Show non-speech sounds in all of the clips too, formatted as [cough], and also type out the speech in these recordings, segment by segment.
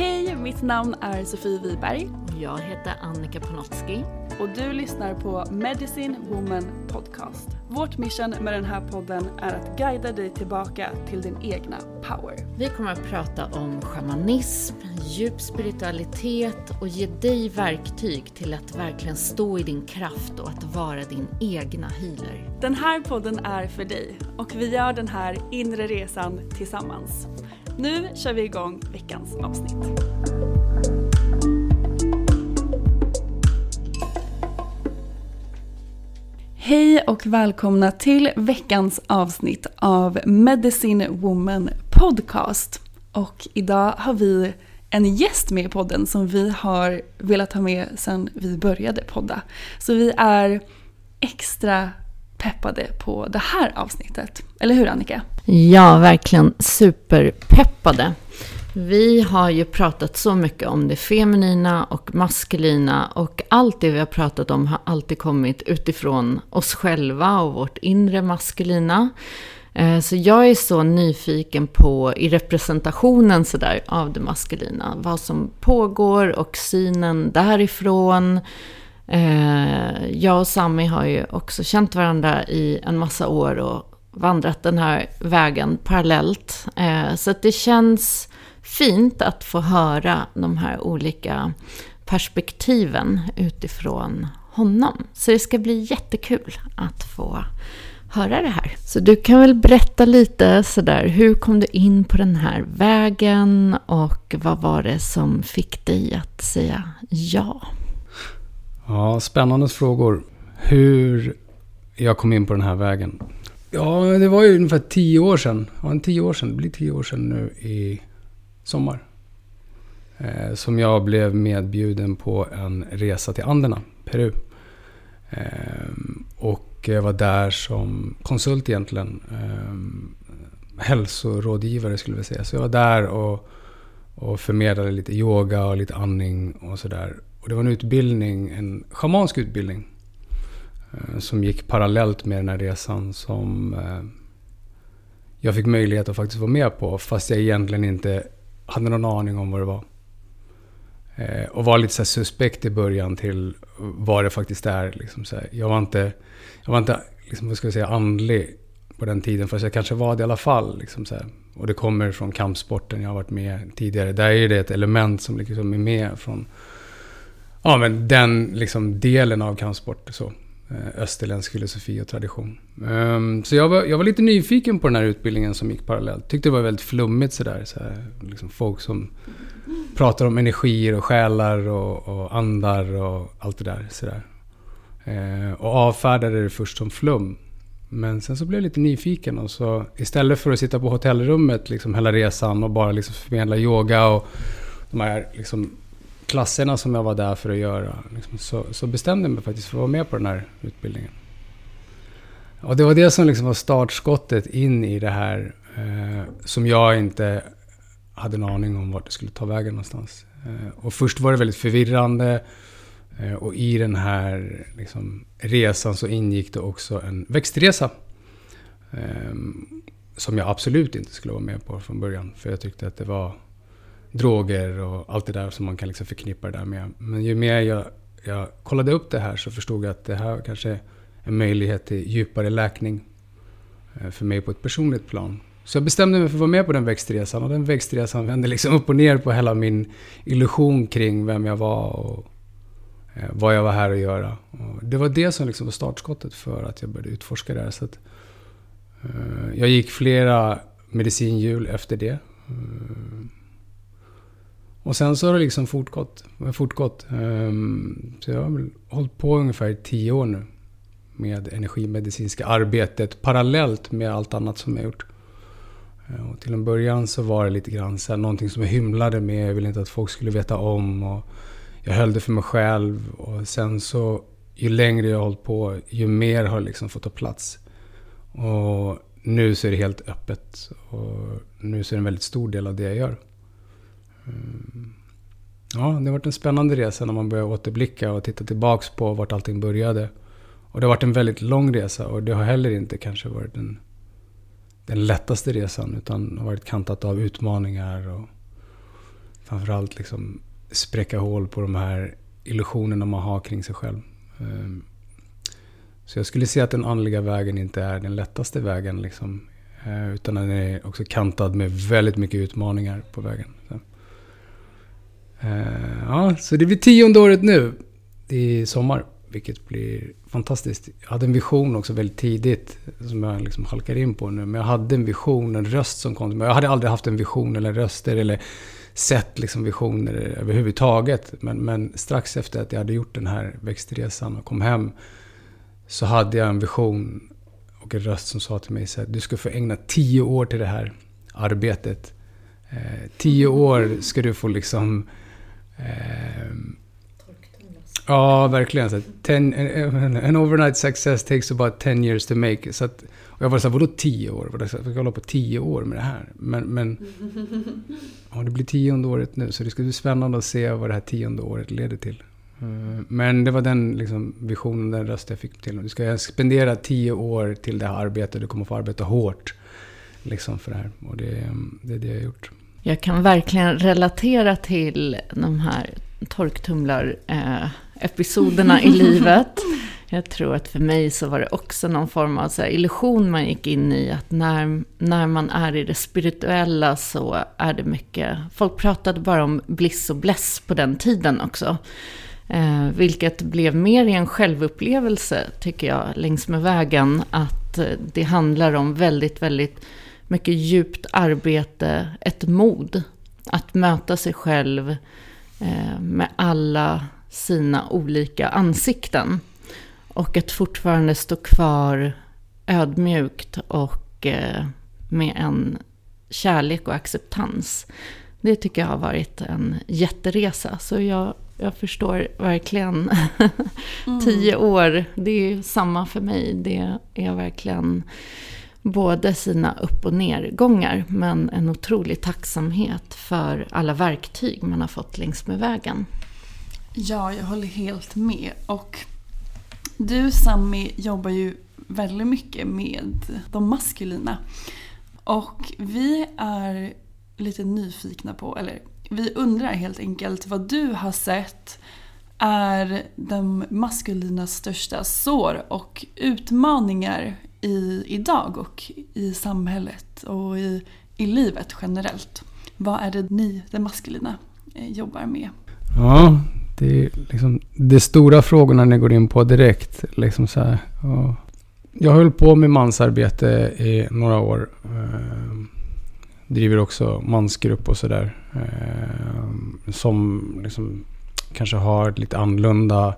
Hej, mitt namn är Sofie Wiberg Jag heter Annika Panotski. och du lyssnar på Medicine Woman Podcast. Vårt mission med den här podden är att guida dig tillbaka till din egna power. Vi kommer att prata om shamanism, djup spiritualitet och ge dig verktyg till att verkligen stå i din kraft och att vara din egna healer. Den här podden är för dig och vi gör den här inre resan tillsammans. Nu kör vi igång veckans avsnitt. Hej och välkomna till veckans avsnitt av Medicine Woman Podcast. Och idag har vi en gäst med i podden som vi har velat ha med sedan vi började podda. Så vi är extra peppade på det här avsnittet. Eller hur Annika? Ja, verkligen superpeppade. Vi har ju pratat så mycket om det feminina och maskulina och allt det vi har pratat om har alltid kommit utifrån oss själva och vårt inre maskulina. Eh, så jag är så nyfiken på, i representationen sådär av det maskulina, vad som pågår och synen därifrån. Eh, jag och Sami har ju också känt varandra i en massa år och vandrat den här vägen parallellt. Eh, Så att det känns fint att få höra de här olika perspektiven utifrån honom. Så det ska bli jättekul att få höra det här. Så du kan väl berätta lite sådär, hur kom du in på den här vägen och vad var det som fick dig att säga ja? Ja, spännande frågor. Hur jag kom in på den här vägen. Ja, det var ju ungefär tio år sedan. Ja, en tio år sedan. Det blir tio år sedan nu i sommar. Eh, som jag blev medbjuden på en resa till Anderna, Peru. Eh, och jag var där som konsult egentligen. Eh, hälsorådgivare skulle vi säga. Så jag var där och, och förmedlade lite yoga och lite andning och sådär. Och det var en utbildning, en schamansk utbildning. Eh, som gick parallellt med den här resan som eh, jag fick möjlighet att faktiskt vara med på. Fast jag egentligen inte hade någon aning om vad det var. Eh, och var lite så här suspekt i början till vad det faktiskt är. Liksom så här. Jag var inte, jag var inte liksom, vad ska jag säga, andlig på den tiden. Fast jag kanske var det i alla fall. Liksom så här. Och det kommer från kampsporten. Jag har varit med tidigare. Där är det ett element som liksom är med från ja, men den liksom delen av kampsport. Så. Eh, österländsk filosofi och tradition. Ehm, så jag var, jag var lite nyfiken på den här utbildningen som gick parallellt. Tyckte det var väldigt flummigt sådär. Så här, liksom folk som pratar om energier och själar och, och andar och allt det där. Så där. Ehm, och avfärdade det först som flum. Men sen så blev jag lite nyfiken och så istället för att sitta på hotellrummet liksom hela resan och bara liksom förmedla yoga och de här liksom klasserna som jag var där för att göra. Liksom, så, så bestämde jag mig faktiskt för att vara med på den här utbildningen. Och det var det som liksom var startskottet in i det här. Eh, som jag inte hade en aning om vart det skulle ta vägen någonstans. Eh, och först var det väldigt förvirrande. Eh, och i den här liksom, resan så ingick det också en växtresa. Eh, som jag absolut inte skulle vara med på från början. För jag tyckte att det var droger och allt det där som man kan liksom förknippa det där med. Men ju mer jag, jag kollade upp det här så förstod jag att det här kanske är en möjlighet till djupare läkning eh, för mig på ett personligt plan. Så jag bestämde mig för att vara med på den växtresan och den växtresan vände liksom upp och ner på hela min illusion kring vem jag var och eh, vad jag var här att göra. Och det var det som liksom var startskottet för att jag började utforska det här. Så att, eh, jag gick flera medicinhjul efter det. Och sen så har det liksom fortgått. fortgått. Ehm, så jag har väl hållit på ungefär tio år nu med energimedicinska arbetet parallellt med allt annat som jag gjort. Eh, och till en början så var det lite grann så här, någonting som jag hymlade med. Jag ville inte att folk skulle veta om. Och jag höll det för mig själv. Och sen så, ju längre jag har hållit på, ju mer har det liksom fått ta plats. Och nu så är det helt öppet. Och nu så är det en väldigt stor del av det jag gör. Mm. Ja, det har varit en spännande resa när man börjar återblicka och titta tillbaks på vart allting började. Och det har varit en väldigt lång resa och det har heller inte kanske varit den, den lättaste resan utan har varit kantat av utmaningar och framförallt liksom spräcka hål på de här illusionerna man har kring sig själv. Ehm, så jag skulle säga att den andliga vägen inte är den lättaste vägen. Liksom, eh, utan den är också kantad med väldigt mycket utmaningar på vägen. Så. Ja, så det blir tionde året nu i sommar. Vilket blir fantastiskt. Jag hade en vision också väldigt tidigt, som jag liksom halkar in på nu. Men jag hade en vision, en röst som kom till mig. Jag hade aldrig haft en vision eller röster eller sett liksom visioner överhuvudtaget. Men, men strax efter att jag hade gjort den här växtresan och kom hem så hade jag en vision och en röst som sa till mig att du ska få ägna tio år till det här arbetet. Eh, tio år ska du få liksom eh, Ja, verkligen. Så ten, en overnight success takes about 10 years to make. Så att, och jag var så här, vadå 10 år? Jag ska hålla på 10 år med det här? Men, men [laughs] ja, det blir tionde året nu, så det ska bli spännande att se vad det här tionde året leder till. Eh, men det var den liksom, visionen, den röst jag fick till. Du ska spendera 10 år till det här arbetet. Du kommer få arbeta hårt liksom, för det här. Och det, det är det jag har gjort. Jag kan verkligen relatera till de här torktumlar... Eh i [laughs] livet. Jag tror att för mig så var det också någon form av så illusion man gick in i. Att när, när man är i det spirituella så är det mycket... Folk pratade bara om bliss och bless på den tiden också. Eh, vilket blev mer i en självupplevelse, tycker jag, längs med vägen. Att eh, det handlar om väldigt, väldigt mycket djupt arbete, ett mod. Att möta sig själv eh, med alla sina olika ansikten. Och att fortfarande stå kvar ödmjukt och eh, med en kärlek och acceptans. Det tycker jag har varit en jätteresa. Så jag, jag förstår verkligen. [laughs] mm. Tio år, det är samma för mig. Det är verkligen både sina upp och nergångar. Men en otrolig tacksamhet för alla verktyg man har fått längs med vägen. Ja, jag håller helt med. Och du Sami jobbar ju väldigt mycket med de maskulina. Och vi är lite nyfikna på, eller vi undrar helt enkelt vad du har sett är de maskulina största sår och utmaningar i, idag och i samhället och i, i livet generellt. Vad är det ni, det maskulina, eh, jobbar med? Ja, det är liksom de stora frågorna ni går in på direkt. Liksom så här, jag höll på med mansarbete i några år. Eh, driver också mansgrupp och sådär. Eh, som liksom kanske har lite annorlunda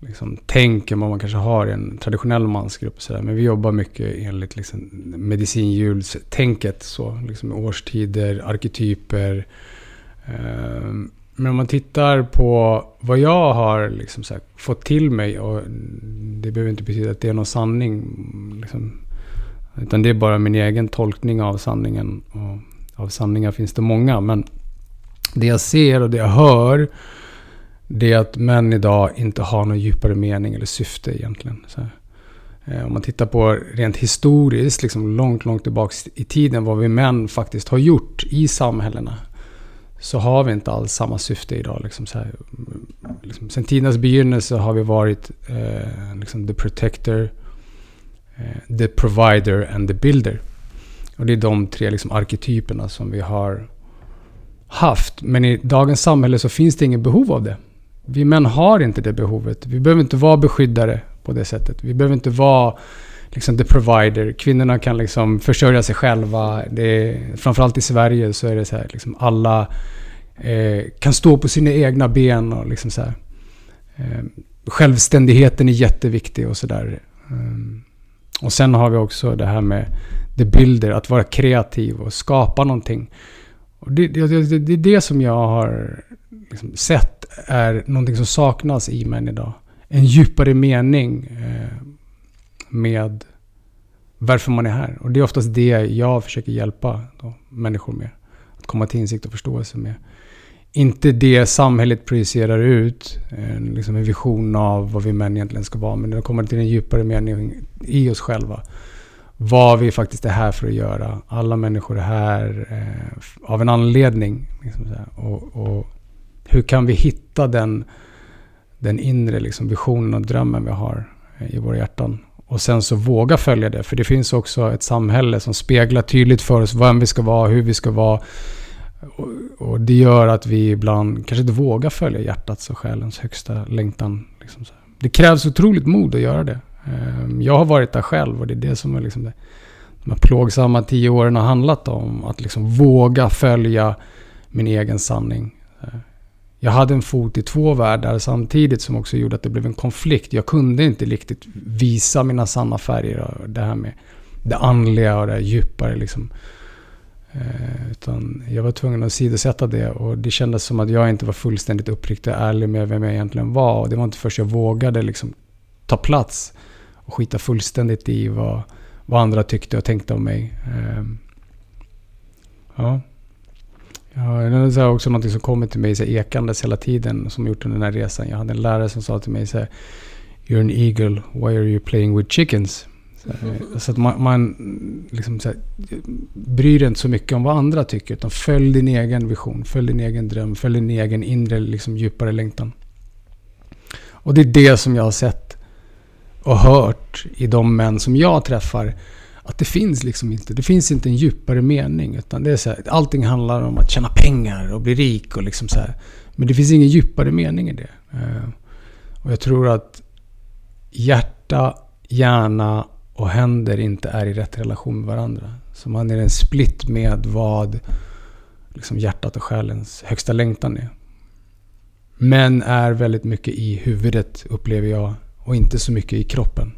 liksom, tänk än vad man kanske har i en traditionell mansgrupp. Så där. Men vi jobbar mycket enligt liksom, medicinhjulstänket. Så, liksom, årstider, arketyper. Eh, men om man tittar på vad jag har liksom här, fått till mig och det behöver inte betyda att det är någon sanning. Liksom, Utan det är bara min egen tolkning av sanningen. Och av sanningar finns det många. Men det jag ser och det jag hör. Det är att män idag inte har någon djupare mening eller syfte egentligen. Så eh, om man tittar på rent historiskt, liksom långt, långt tillbaka i tiden, vad vi män faktiskt har gjort i samhällena. Så har vi inte alls samma syfte idag. Liksom så här, liksom, sen tidernas begynnelse har vi varit eh, liksom the protector, eh, the provider and the builder. Och det är de tre liksom, arketyperna som vi har haft. Men i dagens samhälle så finns det inget behov av det. Vi män har inte det behovet. Vi behöver inte vara beskyddare på det sättet. Vi behöver inte vara liksom the provider. Kvinnorna kan liksom försörja sig själva. Det är, framförallt i Sverige så är det så här, liksom alla eh, kan stå på sina egna ben och liksom så här. Eh, självständigheten är jätteviktig och sådär. Um, eh, och sen har vi också det här med the builder, att vara kreativ och skapa någonting. Och det, det, det, det är det som jag har liksom sett är någonting som saknas i män idag. En djupare mening eh, med varför man är här. Och det är oftast det jag försöker hjälpa då, människor med. Att komma till insikt och förståelse med. Inte det samhället projicerar ut, en, liksom en vision av vad vi män egentligen ska vara. Men det kommer till en djupare mening i oss själva. Vad vi faktiskt är här för att göra. Alla människor är här eh, av en anledning. Liksom och, och, hur kan vi hitta den, den inre liksom, visionen och drömmen vi har eh, i våra hjärtan. Och sen så våga följa det. För det finns också ett samhälle som speglar tydligt för oss vem vi ska vara, hur vi ska vara. Och, och det gör att vi ibland kanske inte vågar följa hjärtats och själens högsta längtan. Liksom det krävs otroligt mod att göra det. Ehm, jag har varit där själv och det är det som är liksom det, de här plågsamma tio åren har handlat om. Att liksom våga följa min egen sanning. Jag hade en fot i två världar samtidigt som också gjorde att det blev en konflikt. Jag kunde inte riktigt visa mina sanna färger. Och det här med det andliga och det djupare. Liksom. Eh, utan jag var tvungen att sidosätta det och det kändes som att jag inte var fullständigt uppriktig och ärlig med vem jag egentligen var. Och det var inte först jag vågade liksom ta plats och skita fullständigt i vad, vad andra tyckte och tänkte om mig. Eh, ja. Ja, det är också något som kommer till mig så ekandes hela tiden som gjort under den här resan. Jag hade en lärare som sa till mig så här, You're an eagle, why are you playing with chickens? Så, mm. [laughs] så att man, man liksom så här, bryr inte så mycket om vad andra tycker. Utan följ din egen vision, följ din egen dröm, följ din egen inre liksom, djupare längtan. Och det är det som jag har sett och hört i de män som jag träffar att det finns liksom inte, det finns inte en djupare mening. Utan det är så här, allting handlar om att tjäna pengar och bli rik och liksom så här. Men det finns ingen djupare mening i det. Eh, och jag tror att hjärta, hjärna och händer inte är i rätt relation med varandra. Så man är en split med vad liksom hjärtat och själens högsta längtan är. Men är väldigt mycket i huvudet upplever jag och inte så mycket i kroppen.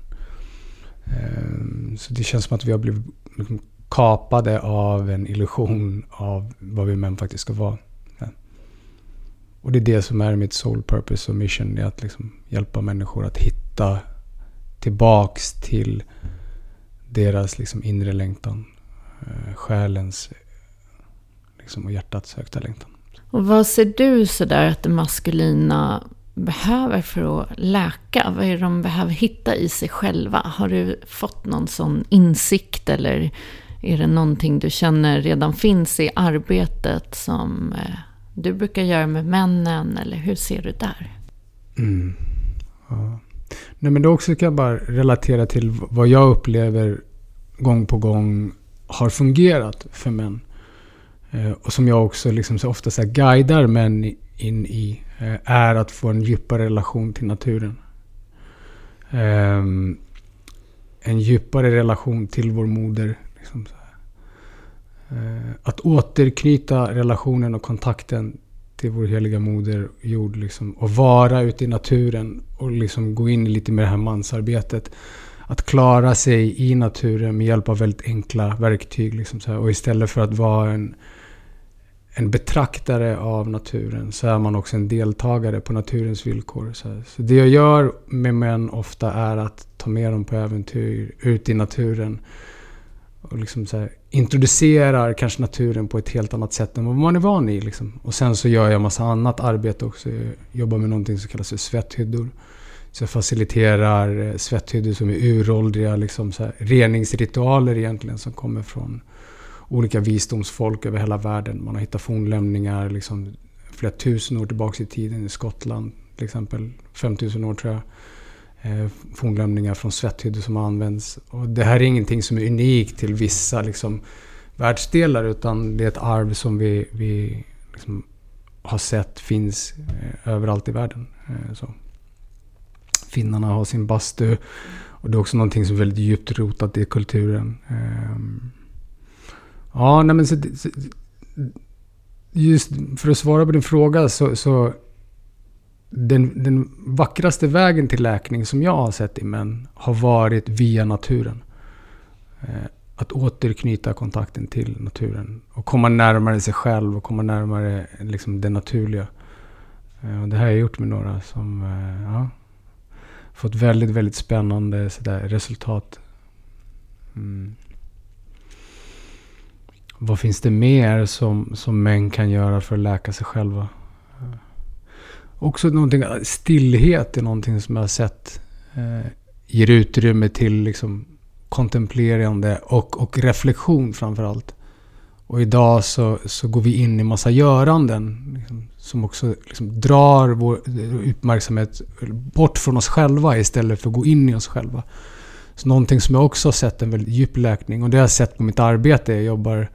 Ehm, så det känns som att vi har blivit liksom kapade av en illusion av vad vi män faktiskt ska vara. Och det är det som är mitt soul purpose och mission. Det är att liksom hjälpa människor att hitta tillbaks till deras liksom inre längtan. Eh, själens liksom, och hjärtats högsta längtan. Och vad ser du sådär att det maskulina behöver för att läka? Vad är det de behöver hitta i sig själva? Har du fått någon sån insikt eller är det någonting du känner redan finns i arbetet som eh, du brukar göra med männen? Eller hur ser du där? Mm. Ja. Nej, men då också kan jag bara relatera till vad jag upplever gång på gång har fungerat för män. Eh, och som jag också liksom så ofta så guidar män in i eh, är att få en djupare relation till naturen. Ehm, en djupare relation till vår moder. Liksom eh, att återknyta relationen och kontakten till vår heliga moder jord. Liksom, och vara ute i naturen och liksom gå in lite med det här mansarbetet. Att klara sig i naturen med hjälp av väldigt enkla verktyg. Liksom, så här. Och istället för att vara en en betraktare av naturen så är man också en deltagare på naturens villkor. Så, så, det jag gör med män ofta är att ta med dem på äventyr ut i naturen. och liksom så här, introducerar kanske naturen på ett helt annat sätt än vad man är van i. Liksom. Och sen så gör jag massa annat arbete också. Jag jobbar med någonting som kallas för svetthyddor. Så jag faciliterar eh, svetthyddor som är uråldriga liksom så här, reningsritualer egentligen som kommer från olika visdomsfolk över hela världen. Man har hittat fornlämningar liksom, flera tusen år tillbaka i tiden i Skottland till exempel. 5000 år tror jag. Eh, fornlämningar från svetthyddor som används. Och det här är ingenting som är unikt till vissa liksom, världsdelar utan det är ett arv som vi, vi liksom, har sett finns eh, överallt i världen. Eh, så. Finnarna har sin bastu och det är också någonting som är väldigt djupt rotat i kulturen. Eh, ja, nej men så, så, just för att svara på din fråga så, så den, den vackraste vägen till läkning som jag har sett i män har varit via naturen. Eh, att återknyta kontakten till naturen. Och komma närmare sig själv och komma närmare liksom, det naturliga. Eh, och det här har jag gjort med några som eh, ja, fått väldigt, väldigt spännande resultat. Mm. Vad finns det mer som, som män kan göra för att läka sig själva? Också någonting, stillhet är någonting som jag har sett eh, ger utrymme till liksom kontemplerande och, och reflektion framför allt. Och idag så, så går vi in i massa göranden liksom, som också liksom drar vår uppmärksamhet bort från oss själva istället för att gå in i oss själva. Så någonting som jag också har sett en väldigt djup läkning och det har jag sett på mitt arbete. Jag jobbar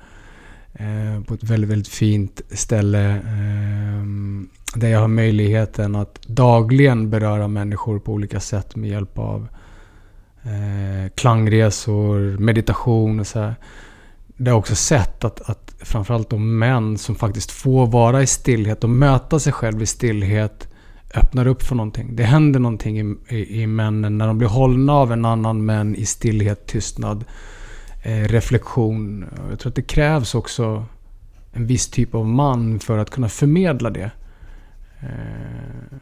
Eh, på ett väldigt, väldigt fint ställe eh, där jag har möjligheten att dagligen beröra människor på olika sätt med hjälp av eh, klangresor, meditation och så här. Det har också sett att, att framförallt de män som faktiskt får vara i stillhet och möta sig själv i stillhet öppnar upp för någonting. Det händer någonting i, i, i männen när de blir hållna av en annan män i stillhet, tystnad, eh, Eh, reflektion. Jag tror att det krävs också en viss typ av man för att kunna förmedla det. Eh,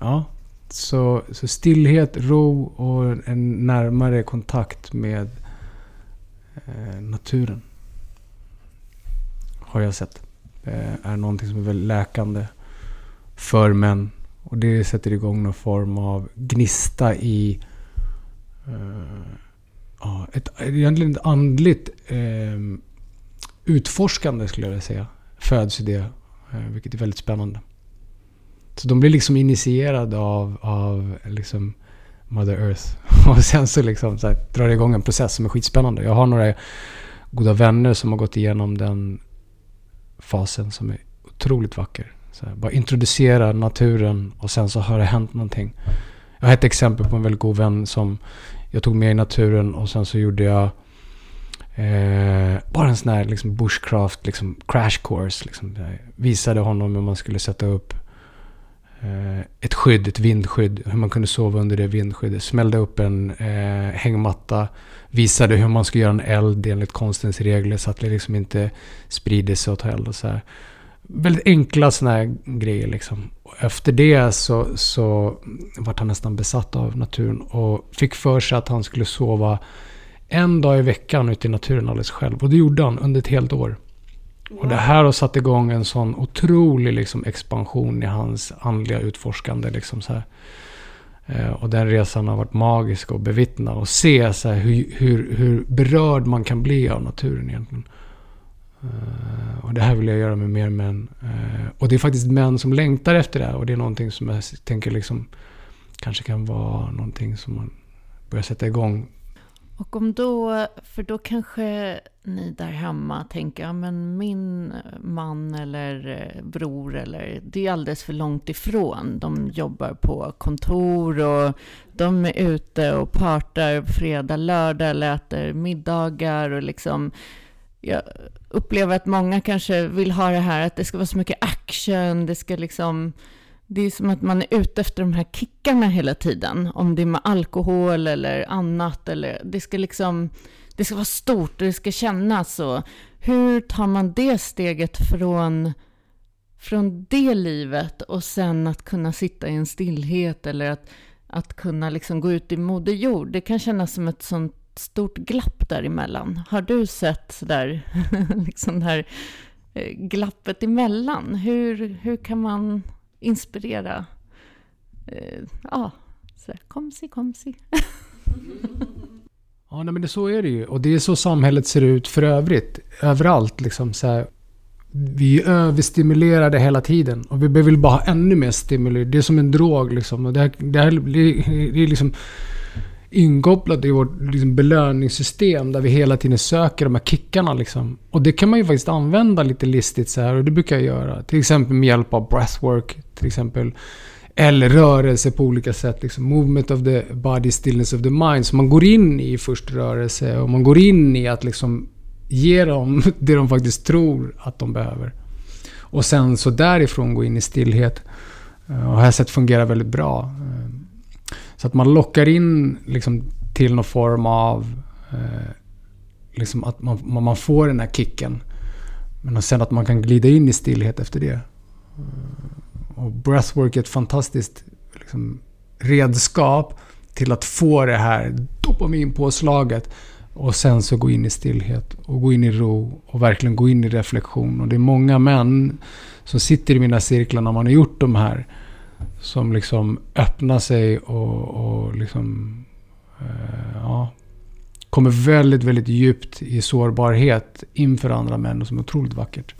ja, så, så stillhet, ro och en närmare kontakt med eh, naturen. Har jag sett. Är någonting som är väldigt läkande för män. Och det sätter igång någon form av gnista i ja, ett, egentligen ett andligt eh, utforskande skulle jag vilja säga. Föds i det. Eh, vilket är väldigt spännande. Så de blir liksom initierade av, av liksom Mother Earth. [laughs] Och sen så, liksom så här, drar det igång en process som är skitspännande. Jag har några goda vänner som har gått igenom den fasen som är otroligt vacker. Så här, bara introducera naturen och sen så har det hänt någonting. Jag har ett exempel på en väldigt god vän som jag tog med i naturen och sen så gjorde jag eh, bara en sån här liksom bushcraft liksom crash course. Liksom, visade honom hur man skulle sätta upp Eh, ett skydd, ett vindskydd. Hur man kunde sova under det vindskyddet. Smällde upp en eh, hängmatta. Visade hur man skulle göra en eld enligt konstens regler så att det liksom inte sprider sig åt eld och så här. Väldigt enkla sådana här grejer liksom. Och efter det så, så vart han nästan besatt av naturen och fick för sig att han skulle sova en dag i veckan ute i naturen alldeles själv. Och det gjorde han under ett helt år. Och det här har satt igång en sån otrolig liksom, expansion i hans andliga utforskande. Liksom, så här. Eh, och den resan har varit magisk att bevittna och se så hur, hur, hur berörd man kan bli av naturen egentligen. Uh, och det här vill jag göra med mer män. Uh, och det är faktiskt män som längtar efter det här. Och det är någonting som jag tänker liksom kanske kan vara någonting som man börjar sätta igång och om då, för då kanske ni där hemma tänker, ja men min man eller eh, bror eller, det är alldeles för långt ifrån. De jobbar på kontor och de är ute och partar fredag, lördag eller äter middagar och liksom jag upplever att många kanske vill ha det här att det ska vara så mycket action, det ska liksom det är som att man är ute efter de här kickarna hela tiden. Om det är med alkohol eller annat. Eller det ska liksom, det ska vara stort och det ska kännas så. Hur tar man det steget från, från det livet och sen att kunna sitta i en stillhet eller att, att kunna liksom gå ut i Moder Jord? Det kan kännas som ett sånt stort glapp däremellan. Har du sett där, [laughs] liksom det här eh, glappet emellan? Hur, hur kan man inspirera? Eh, ja, så komsi, komsi. [laughs] ja, nej, men det, så är det ju. Och det är så samhället ser ut för övrigt. Överallt liksom. Så här, vi är överstimulerade hela tiden. Och vi behöver bara ha ännu mer stimuli. Det är som en drog liksom. Och det, här, det, här, det är liksom inkopplat i vårt liksom, belöningssystem där vi hela tiden söker de här kickarna. Liksom. Och det kan man ju faktiskt använda lite listigt så här och det brukar jag göra. Till exempel med hjälp av breathwork. Till exempel. Eller rörelse på olika sätt. Liksom movement of the body, stillness of the mind. Så man går in i först rörelse och man går in i att liksom ge dem [laughs] det de faktiskt tror att de behöver. Och sen så därifrån gå in i stillhet. Eh, och har här sett fungerar väldigt bra. Eh, så att man lockar in liksom, till någon form av... Eh, liksom att man, man får den här kicken. Men sen att man kan glida in i stillhet efter det. Eh, och breathwork är ett fantastiskt liksom, redskap till att få det här dopaminpåslaget. Och sen så gå in i stillhet och gå in i ro och verkligen gå in i reflektion. Och det är många män som sitter i mina cirklar när man har gjort de här som liksom öppnar sig och, och liksom... Eh, ja, kommer väldigt, väldigt djupt i sårbarhet inför andra män Och som är otroligt vackert.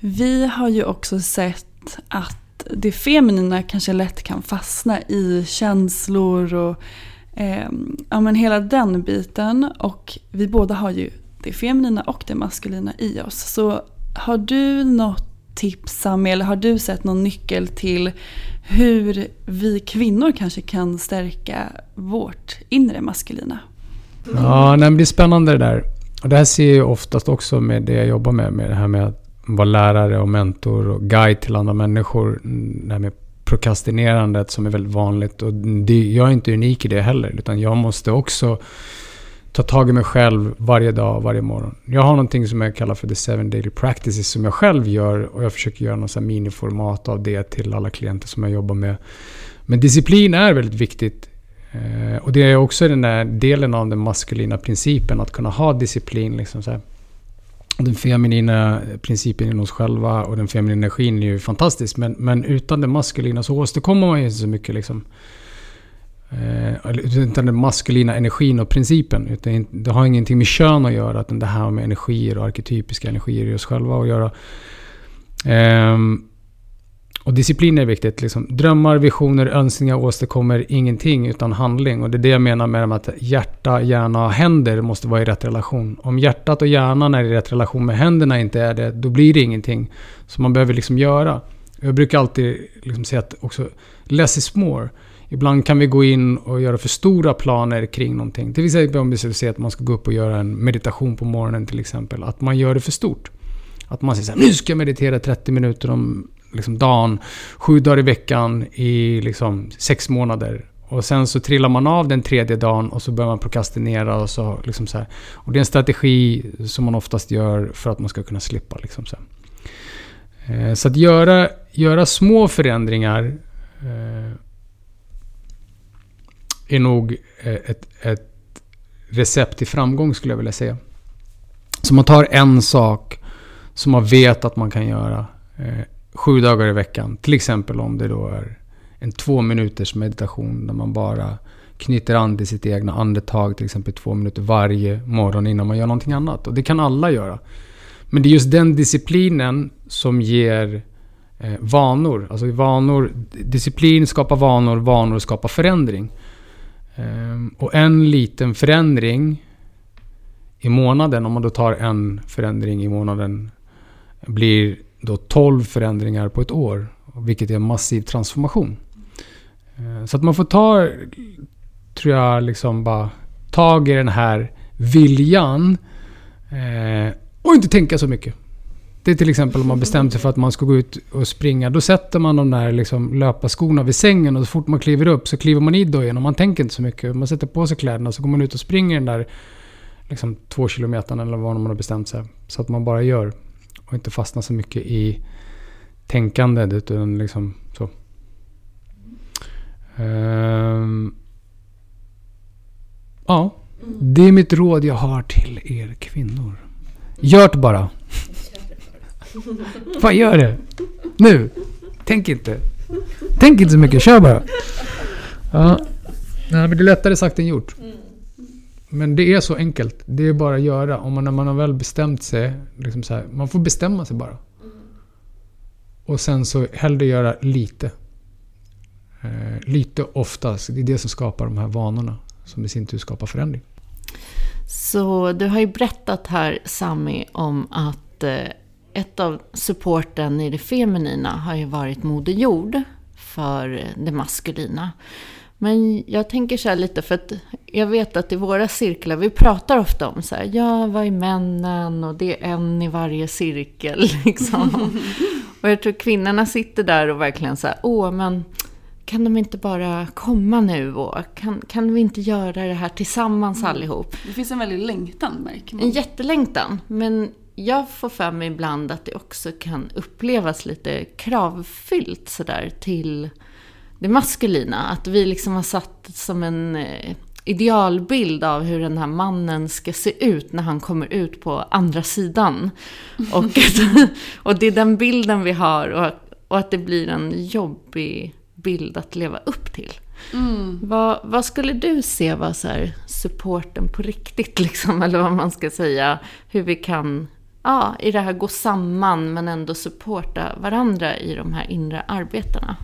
Vi har ju också sett att det feminina kanske lätt kan fastna i känslor och eh, ja, men hela den biten. Och vi båda har ju det feminina och det maskulina i oss. Så har du något tips med eller har du sett någon nyckel till hur vi kvinnor kanske kan stärka vårt inre maskulina? Ja, det blir spännande det där. Och det här ser jag oftast också med det jag jobbar med, med det här med att vara lärare och mentor och guide till andra människor. Det här med prokrastinerandet som är väldigt vanligt. Och det, jag är inte unik i det heller, utan jag måste också ta tag i mig själv varje dag, varje morgon. Jag har någonting som jag kallar för the seven daily practices som jag själv gör och jag försöker göra något miniformat av det till alla klienter som jag jobbar med. Men disciplin är väldigt viktigt. Eh, och det är också den där delen av den maskulina principen, att kunna ha disciplin. Liksom så här. Den feminina principen inom oss själva och den feminina energin är ju fantastisk. Men, men utan det maskulina så åstadkommer man ju inte så mycket. Liksom. Eh, utan den maskulina energin och principen. Utan det har ingenting med kön att göra. Utan det här med energier och arketypiska energier i oss själva att göra. Um, och disciplin är viktigt. Liksom. Drömmar, visioner, önskningar åstadkommer ingenting utan handling. Och det är det jag menar med att hjärta, hjärna och händer måste vara i rätt relation. Om hjärtat och hjärnan är i rätt relation med händerna inte är det, då blir det ingenting. Så man behöver liksom göra. Jag brukar alltid liksom säga att också less is more. Ibland kan vi gå in och göra för stora planer kring någonting. Till exempel om vi säger att man ska gå upp och göra en meditation på morgonen till exempel. Att man gör det för stort. Att man säger så här, nu ska jag meditera 30 minuter om liksom, dagen, sju dagar i veckan i liksom, sex månader. Och sen så trillar man av den tredje dagen och så börjar man prokrastinera och så. Liksom så här. Och det är en strategi som man oftast gör för att man ska kunna slippa. Liksom så, eh, så att göra, göra små förändringar eh, är nog eh, ett, ett recept till framgång skulle jag vilja säga. Så man tar en sak som man vet att man kan göra eh, sju dagar i veckan. Till exempel om det då är en två minuters meditation där man bara knyter an till sitt egna andetag till exempel två minuter varje morgon innan man gör någonting annat. Och det kan alla göra. Men det är just den disciplinen som ger eh, vanor. Alltså vanor, disciplin skapar vanor, vanor skapar förändring. Ehm, och en liten förändring i månaden, om man då tar en förändring i månaden, blir då 12 förändringar på ett år. Vilket är en massiv transformation. Ehm, så att man får ta, tror jag, liksom bara tag i den här viljan. Eh, och inte tänka så mycket. Det är till exempel om man bestämt sig för att man ska gå ut och springa. Då sätter man de där liksom löparskorna vid sängen och så fort man kliver upp så kliver man i och man tänker inte så mycket. Man sätter på sig kläderna så går man ut och springer den där liksom två kilometern eller vad man har bestämt sig. Så att man bara gör. Och inte fastnar så mycket i tänkandet utan liksom så. Um, ja. Det är mitt råd jag har till er kvinnor. Gör det bara. Fan, gör det. Nu. Tänk inte. Tänk inte så mycket, kör bara. Ja. Nej, men det är lättare sagt än gjort. Men det är så enkelt. Det är bara att göra. Om man, när man har väl bestämt sig. Liksom så här, man får bestämma sig bara. Och sen så hellre göra lite. Eh, lite oftast. Det är det som skapar de här vanorna. Som i sin tur skapar förändring. Så du har ju berättat här Sami om att eh, ett av supporten i det feminina har ju varit Moder Jord för det maskulina. Men jag tänker så här lite, för att jag vet att i våra cirklar, vi pratar ofta om så här, ja, vad är männen? Och det är en i varje cirkel, [laughs] liksom. och jag tror kvinnorna sitter där och verkligen så här, åh, men kan de inte bara komma nu? Och kan, kan vi inte göra det här tillsammans mm. allihop? Det finns en väldig längtan, märker man. En jättelängtan. Men jag får för mig ibland att det också kan upplevas lite kravfyllt sådär till det maskulina. Att vi liksom har satt som en eh, idealbild av hur den här mannen ska se ut när han kommer ut på andra sidan. [laughs] Och, och det är den bilden vi har och, och att det blir en jobbig bild att leva upp till. Mm. Vad, vad, skulle du se var så supporten på riktigt, [laughs] liksom, eller vad man ska säga? Hur vi kan ja, i det här gå samman men ändå supporta varandra i de här inre arbetena.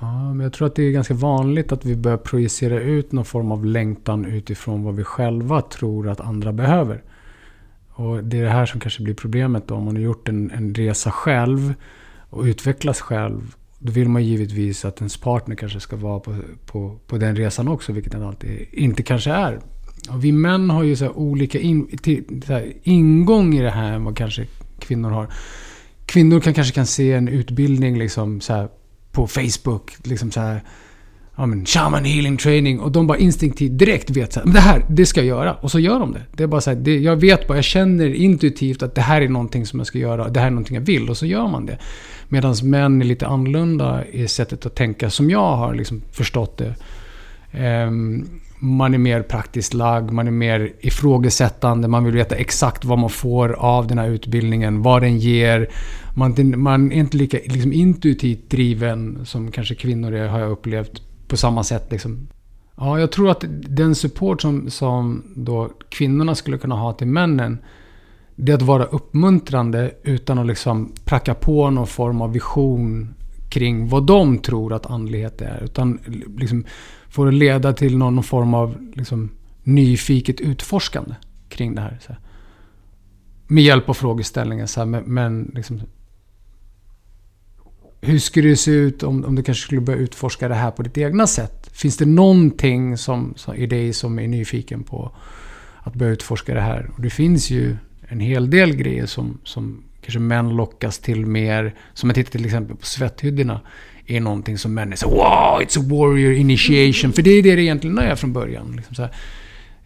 Ja, men jag tror att det är ganska vanligt att vi börjar projicera ut någon form av längtan utifrån vad vi själva tror att andra behöver. Och det är det här som kanske blir problemet då. Om man har gjort en, en resa själv och utvecklas själv. Då vill man givetvis att ens partner kanske ska vara på, på, på den resan också, vilket den alltid inte kanske är. Och vi män har ju så olika in, till, så ingång i det här än vad kanske kvinnor har. Kvinnor kan kanske kan se en utbildning liksom så på Facebook. Liksom så här, ja men shaman healing training. Och de bara instinktivt direkt vet så här, men det här, det ska jag göra. Och så gör de det. Det är bara så här, det, jag vet bara, jag känner intuitivt att det här är någonting som jag ska göra. Det här är någonting jag vill. Och så gör man det. Medan män är lite annorlunda i sättet att tänka som jag har liksom förstått det. Um, man är mer praktiskt lagd, man är mer ifrågasättande, man vill veta exakt vad man får av den här utbildningen, vad den ger. Man, man är inte lika liksom, intuitivt driven som kanske kvinnor är, har jag upplevt på samma sätt. Liksom. Ja, jag tror att den support som, som då kvinnorna skulle kunna ha till männen, det är att vara uppmuntrande utan att liksom pracka på någon form av vision kring vad de tror att andlighet är. Utan liksom får det leda till någon form av liksom, nyfiket utforskande kring det här. Så här. Med hjälp av frågeställningen. Så här, men, men liksom, hur skulle det se ut om, om du kanske skulle börja utforska det här på ditt egna sätt? Finns det någonting som, som, i dig som är nyfiken på att börja utforska det här? Och det finns ju en hel del grejer som, som kanske män lockas till mer. Som jag tittar till exempel på svetthyddorna är någonting som män är så wow, it's a warrior initiation. För det är det det egentligen är från början. Liksom så här.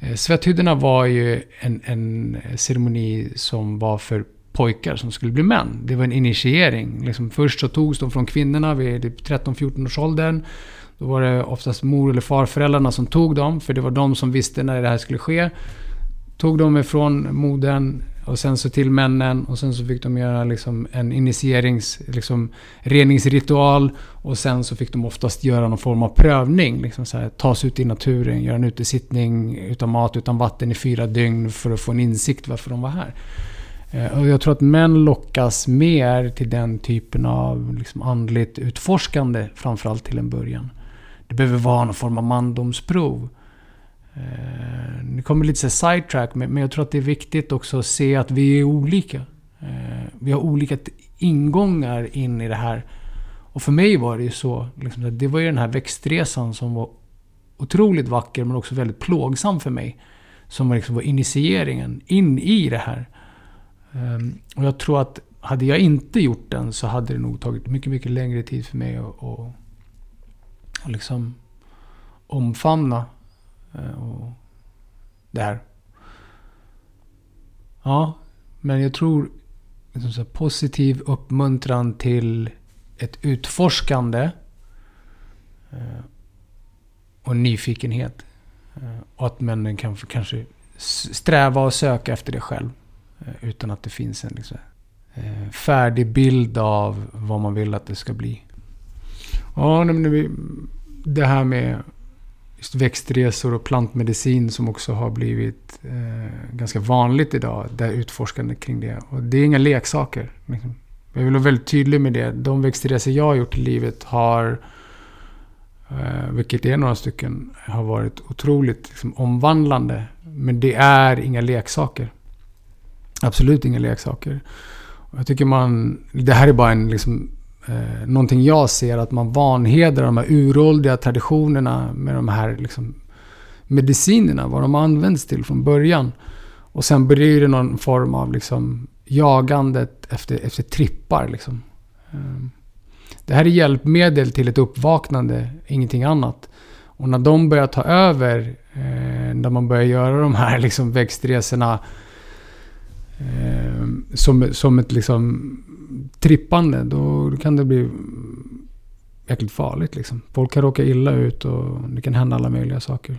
Eh, svetthyddorna var ju en, en ceremoni som var för pojkar som skulle bli män. Det var en initiering. Liksom först så togs de från kvinnorna vid typ 13-14 års åldern. Då var det oftast mor eller farföräldrarna som tog dem, för det var de som visste när det här skulle ske. Tog dem ifrån modern, och sen så till männen och sen så fick de göra liksom en initierings, liksom reningsritual. Och sen så fick de oftast göra någon form av prövning. Liksom så här, ta sig ut i naturen, göra en utesittning utan mat, utan vatten i fyra dygn för att få en insikt varför de var här. Eh, och jag tror att män lockas mer till den typen av liksom andligt utforskande, framförallt till en början. Det behöver vara någon form av mandomsprov. Eh, nu kommer lite så sidetrack, men jag tror att det är viktigt också att se att vi är olika. Eh, vi har olika ingångar in i det här. Och för mig var det ju så. Liksom, det var ju den här växtresan som var otroligt vacker, men också väldigt plågsam för mig. Som var, liksom var initieringen in i det här. Ehm, och jag tror att hade jag inte gjort den så hade det nog tagit mycket, mycket längre tid för mig att, att, att liksom omfamna Eh, och det här. Ja, men jag tror liksom så positiv uppmuntran till ett utforskande eh, och nyfikenhet. Eh, och att männen kan kanske sträva och söka efter det själv. Utan att det finns en liksom, färdig bild av vad man vill att det ska bli. Ja, det här med just växtresor och plantmedicin som också har blivit eh, ganska vanligt idag. Det utforskande kring det. Och det är inga leksaker. Liksom. Jag vill vara väldigt tydlig med det. De växtresor jag har gjort i livet har, eh, vilket är några stycken, har varit otroligt liksom, omvandlande. Men det är inga leksaker. Absolut inga leksaker. Jag tycker man... Det här är bara en liksom, eh, någonting jag ser, att man vanhedrar de här uråldriga traditionerna med de här liksom, medicinerna, vad de används till från början. Och sen blir det någon form av liksom, jagandet efter, efter trippar. Liksom. Ehm, det här är hjälpmedel till ett uppvaknande, ingenting annat. Och när de börjar ta över, eh, när man börjar göra de här liksom, växtresorna eh, som, som ett liksom trippande, då kan det bli jäkligt farligt. Liksom. Folk kan råka illa ut och det kan hända alla möjliga saker.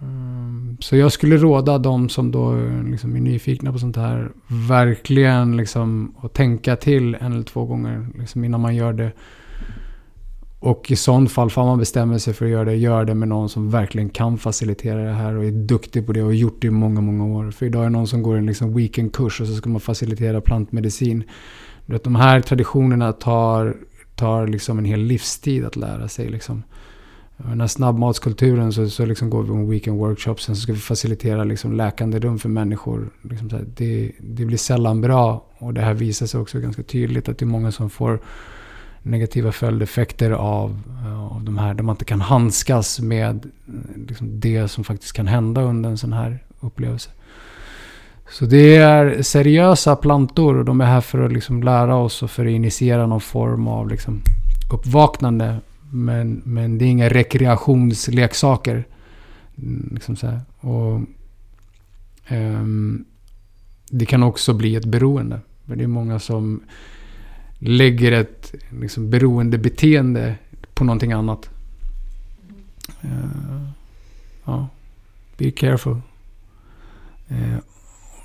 Ehm, så jag skulle råda de som då liksom är nyfikna på sånt här, verkligen liksom att tänka till en eller två gånger liksom innan man gör det. Och i sånt fall, får man bestämmer sig för att göra det, gör det med någon som verkligen kan facilitera det här och är duktig på det och har gjort det i många, många år. För idag är det någon som går en liksom weekendkurs och så ska man facilitera plantmedicin. Vet, de här traditionerna tar, tar liksom en hel livstid att lära sig. Liksom. Den här snabbmatskulturen så, så liksom går vi på weekend workshops. Sen så ska vi facilitera liksom läkande rum för människor. Liksom här, det, det blir sällan bra. Och det här visar sig också ganska tydligt att det är många som får negativa följdeffekter av, eh, av de här. Där man inte kan handskas med eh, liksom det som faktiskt kan hända under en sån här upplevelse. Så det är seriösa plantor och de är här för att liksom lära oss och för att initiera någon form av liksom uppvaknande. Men, men det är inga rekreationsleksaker. Mm, liksom. Och, um, det kan också bli ett beroende. För det är många som lägger ett liksom, beroendebeteende på någonting annat. Uh, ja, be careful. Uh,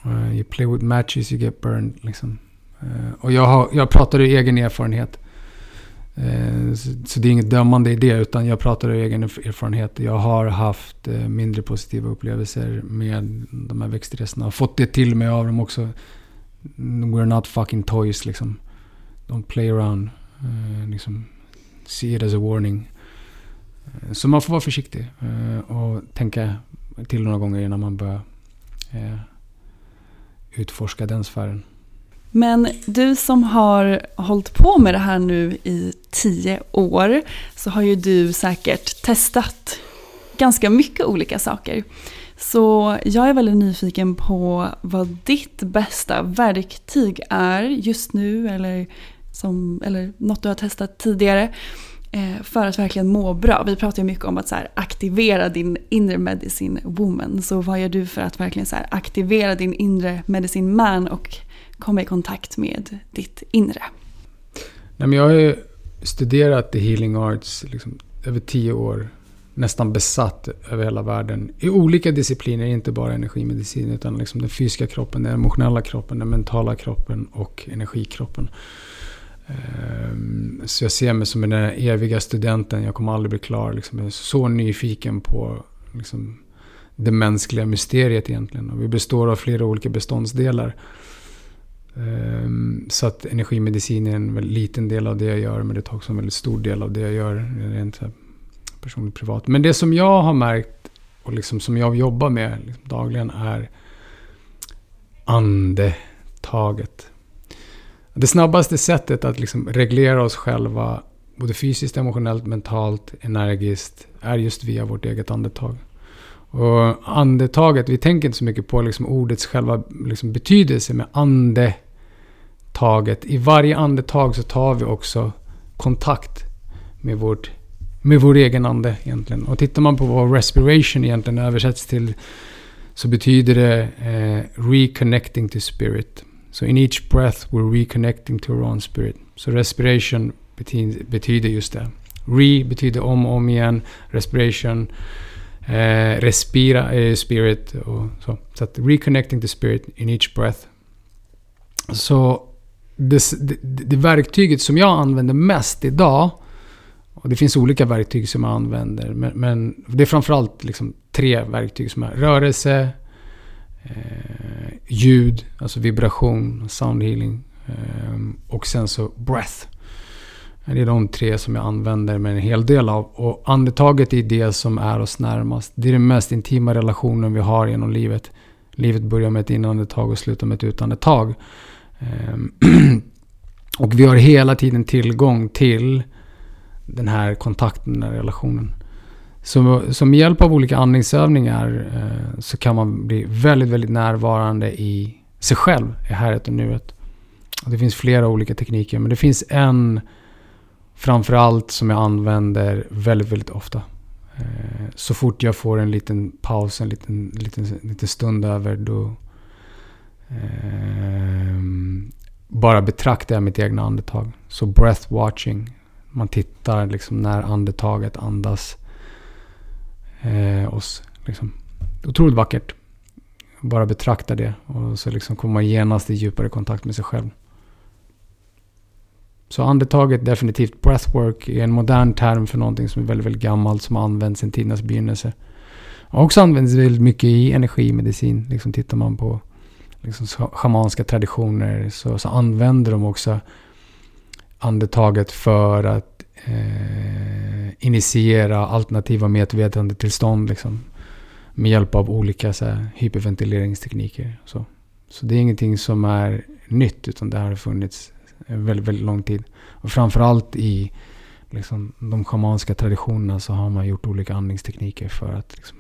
Uh, you play with matches, you get burned. Liksom. Uh, och jag, har, jag pratar ur egen erfarenhet. Uh, så, så, det är inget dömande i det, utan jag pratar ur egen erfarenhet. Jag har haft mindre positiva upplevelser med de här växtresorna. Har fått det till mig av dem också. We're not fucking toys liksom. Don't play around. liksom, see it as a warning. Så man får vara försiktig och tänka till några gånger innan man börjar utforska den sfären. Men du som har hållit på med det här nu i tio år så har ju du säkert testat ganska mycket olika saker. Så jag är väldigt nyfiken på vad ditt bästa verktyg är just nu eller, som, eller något du har testat tidigare Eh, Eh, för att verkligen må bra. Vi pratar ju mycket om att så aktivera din inre medicine woman. Så vad gör du för att verkligen så aktivera din inre medicine man och komma i kontakt med ditt inre? Nej, men jag har ju studerat the healing arts liksom, över tio år. Nästan besatt över hela världen. I olika discipliner, inte bara energimedicin. Utan liksom den fysiska kroppen, den emotionella kroppen, den mentala kroppen och energikroppen. Ehm, så jag ser mig som den eviga studenten. Jag kommer aldrig bli klar. Liksom. Jag är så nyfiken på liksom, det mänskliga mysteriet egentligen. Och vi består av flera olika beståndsdelar. Ehm, så att energimedicin är en väldigt liten del av det jag gör. Men det tar också en väldigt stor del av det jag gör rent personligt privat. Men det som jag har märkt och liksom som jag jobbar med liksom dagligen är andetaget. Det snabbaste sättet att liksom reglera oss själva, både fysiskt, emotionellt, mentalt, energiskt, är just via vårt eget andetag. Och andetaget, vi tänker inte så mycket på liksom ordets själva liksom betydelse med andetaget. I varje andetag så tar vi också kontakt med, vårt, med vår egen ande egentligen. Och tittar man på vad respiration egentligen översätts till så betyder det eh, reconnecting to spirit. So in each breath we're reconnecting to our own spirit. Så respiration betyder, betyder just det. Re betyder om och om igen. Respiration Eh, respira är spirit och så. Så att reconnecting to spirit in each breath. Så det, det, det verktyget som jag använder mest idag och det finns olika verktyg som jag använder. Men, men det är framförallt liksom tre verktyg som är rörelse, eh, ljud, alltså vibration, sound healing eh, och sen så breath. Eh, det är de tre som jag använder med en hel del av. Och andetaget är det som är oss närmast. Det är den mest intima relationen vi har genom livet. Livet börjar med ett inandetag och slutar med ett utandetag. Ehm, [clears throat] och vi har hela tiden tillgång till den här kontakten, den här relationen. Så, så med hjälp av olika andningsövningar eh, så kan man bli väldigt, väldigt närvarande i sig själv, i häret och nuet. Och det finns flera olika tekniker, men det finns en framförallt som jag använder väldigt, väldigt ofta. Eh, så fort jag får en liten paus, en liten, liten, liten stund över, då eh, bara betraktar jag mitt egna andetag. Så breath watching man tittar liksom när andetaget andas eh, oss. Liksom. Otroligt vackert. Bara betrakta det och så liksom kommer man genast i djupare kontakt med sig själv. Så andetaget definitivt. Breathwork är en modern term för någonting som är väldigt, väldigt gammalt som har använts sedan tidernas begynnelse. Och också används väldigt mycket i energimedicin. Liksom tittar man på liksom schamanska traditioner så, så använder de också andetaget för att eh, initiera alternativa medvetandetillstånd liksom, med hjälp av olika så här, hyperventileringstekniker. Så. så det är ingenting som är nytt utan det har funnits väldigt, väldigt lång tid. Och framförallt i liksom, de schamanska traditionerna så har man gjort olika andningstekniker för att liksom,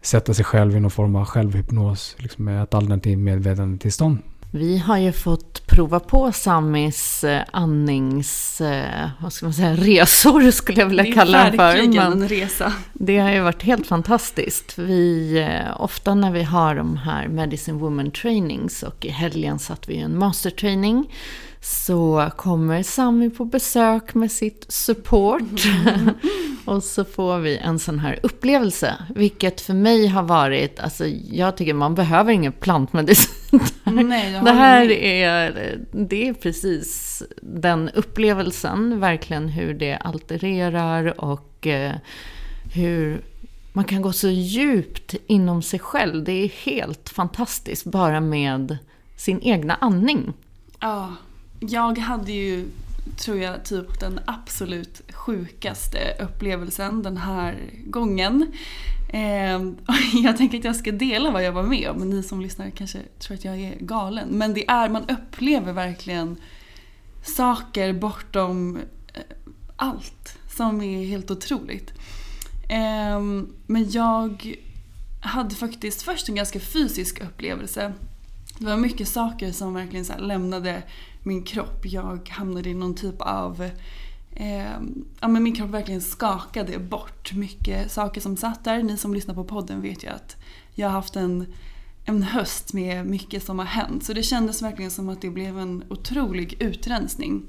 sätta sig själv i någon form av självhypnos liksom, med ett alternativt medvetandetillstånd. Vi har ju fått prova på Samis eh, andnings, eh, vad ska man säga, [laughs] resor skulle jag vilja kalla det för. Det är verkligen en resa. Det har ju varit helt fantastiskt. Vi, eh, ofta när vi har de här Medicine Woman trainings och i helgen satt vi en mastertraining så kommer Sami på besök med sitt support. Mm. [laughs] och så får vi en sån här upplevelse. Vilket för mig har varit, alltså jag tycker man behöver ingen plantmedicin. Nej, det här är, det är precis den upplevelsen. Verkligen hur det altererar och eh, hur man kan gå så djupt inom sig själv. Det är helt fantastiskt bara med sin egna andning. Ja, jag hade ju, tror jag, typ den absolut sjukaste upplevelsen den här gången. Eh, [laughs] jag tänker att jag ska dela vad jag var med om, men ni som lyssnar kanske tror att jag är galen. Men det är, man upplever verkligen saker bortom eh, allt som är helt otroligt. Eh, men jag hade faktiskt först en ganska fysisk upplevelse. Det var mycket saker som verkligen så lämnade min kropp. Jag hamnade i någon typ av eh, ja, men min kropp verkligen skakade bort mycket saker som satt där. Ni som lyssnar på podden vet ju att jag har haft en, en höst med mycket som har hänt. Så det kändes verkligen som att det blev en otrolig utrensning.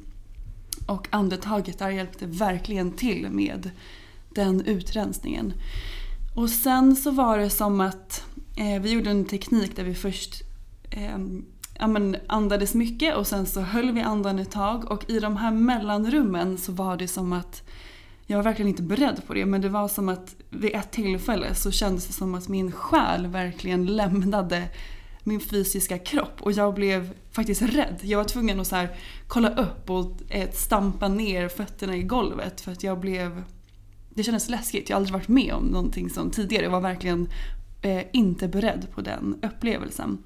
Och andetaget där hjälpte verkligen till med den utrensningen. Och sen så var det som att eh, vi gjorde en teknik där vi först eh, ja, men andades mycket och sen så höll vi andan ett tag och i de här mellanrummen så var det som att jag var verkligen inte beredd på det men det var som att vid ett tillfälle så kändes det som att min själ verkligen lämnade min fysiska kropp och jag blev faktiskt rädd. Jag var tvungen att så här, kolla upp och eh, stampa ner fötterna i golvet för att jag blev... Det kändes läskigt. Jag har aldrig varit med om någonting sånt tidigare. Jag var verkligen eh, inte beredd på den upplevelsen